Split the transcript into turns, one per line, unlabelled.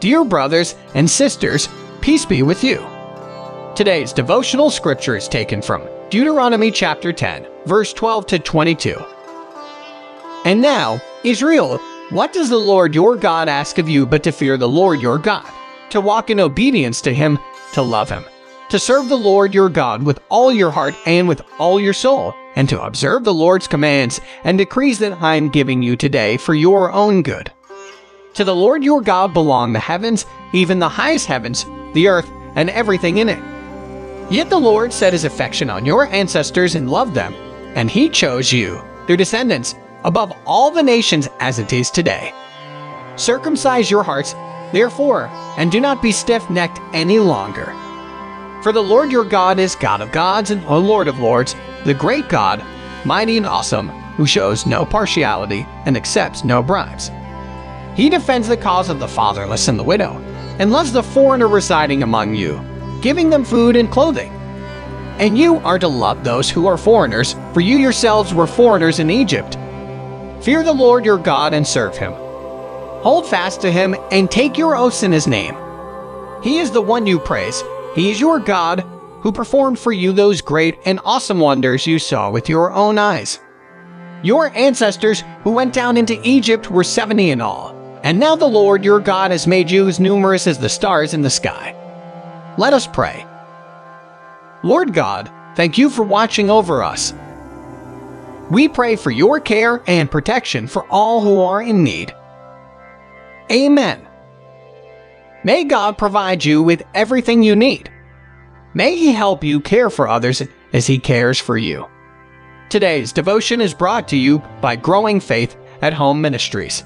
Dear brothers and sisters, peace be with you. Today's devotional scripture is taken from Deuteronomy chapter 10, verse 12 to 22. And now, Israel, what does the Lord your God ask of you but to fear the Lord your God, to walk in obedience to him, to love him, to serve the Lord your God with all your heart and with all your soul, and to observe the Lord's commands and decrees that I am giving you today for your own good? To the Lord your God belong the heavens, even the highest heavens, the earth, and everything in it. Yet the Lord set his affection on your ancestors and loved them, and he chose you, their descendants, above all the nations as it is today. Circumcise your hearts, therefore, and do not be stiff necked any longer. For the Lord your God is God of gods and Lord of lords, the great God, mighty and awesome, who shows no partiality and accepts no bribes. He defends the cause of the fatherless and the widow, and loves the foreigner residing among you giving them food and clothing. And you are to love those who are foreigners, for you yourselves were foreigners in Egypt. Fear the Lord your God and serve him. Hold fast to him and take your oaths in his name. He is the one you praise. He is your God, who performed for you those great and awesome wonders you saw with your own eyes. Your ancestors who went down into Egypt were 70 in all, and now the Lord your God has made you as numerous as the stars in the sky. Let us pray. Lord God, thank you for watching over us. We pray for your care and protection for all who are in need. Amen. May God provide you with everything you need. May He help you care for others as He cares for you. Today's devotion is brought to you by Growing Faith at Home Ministries.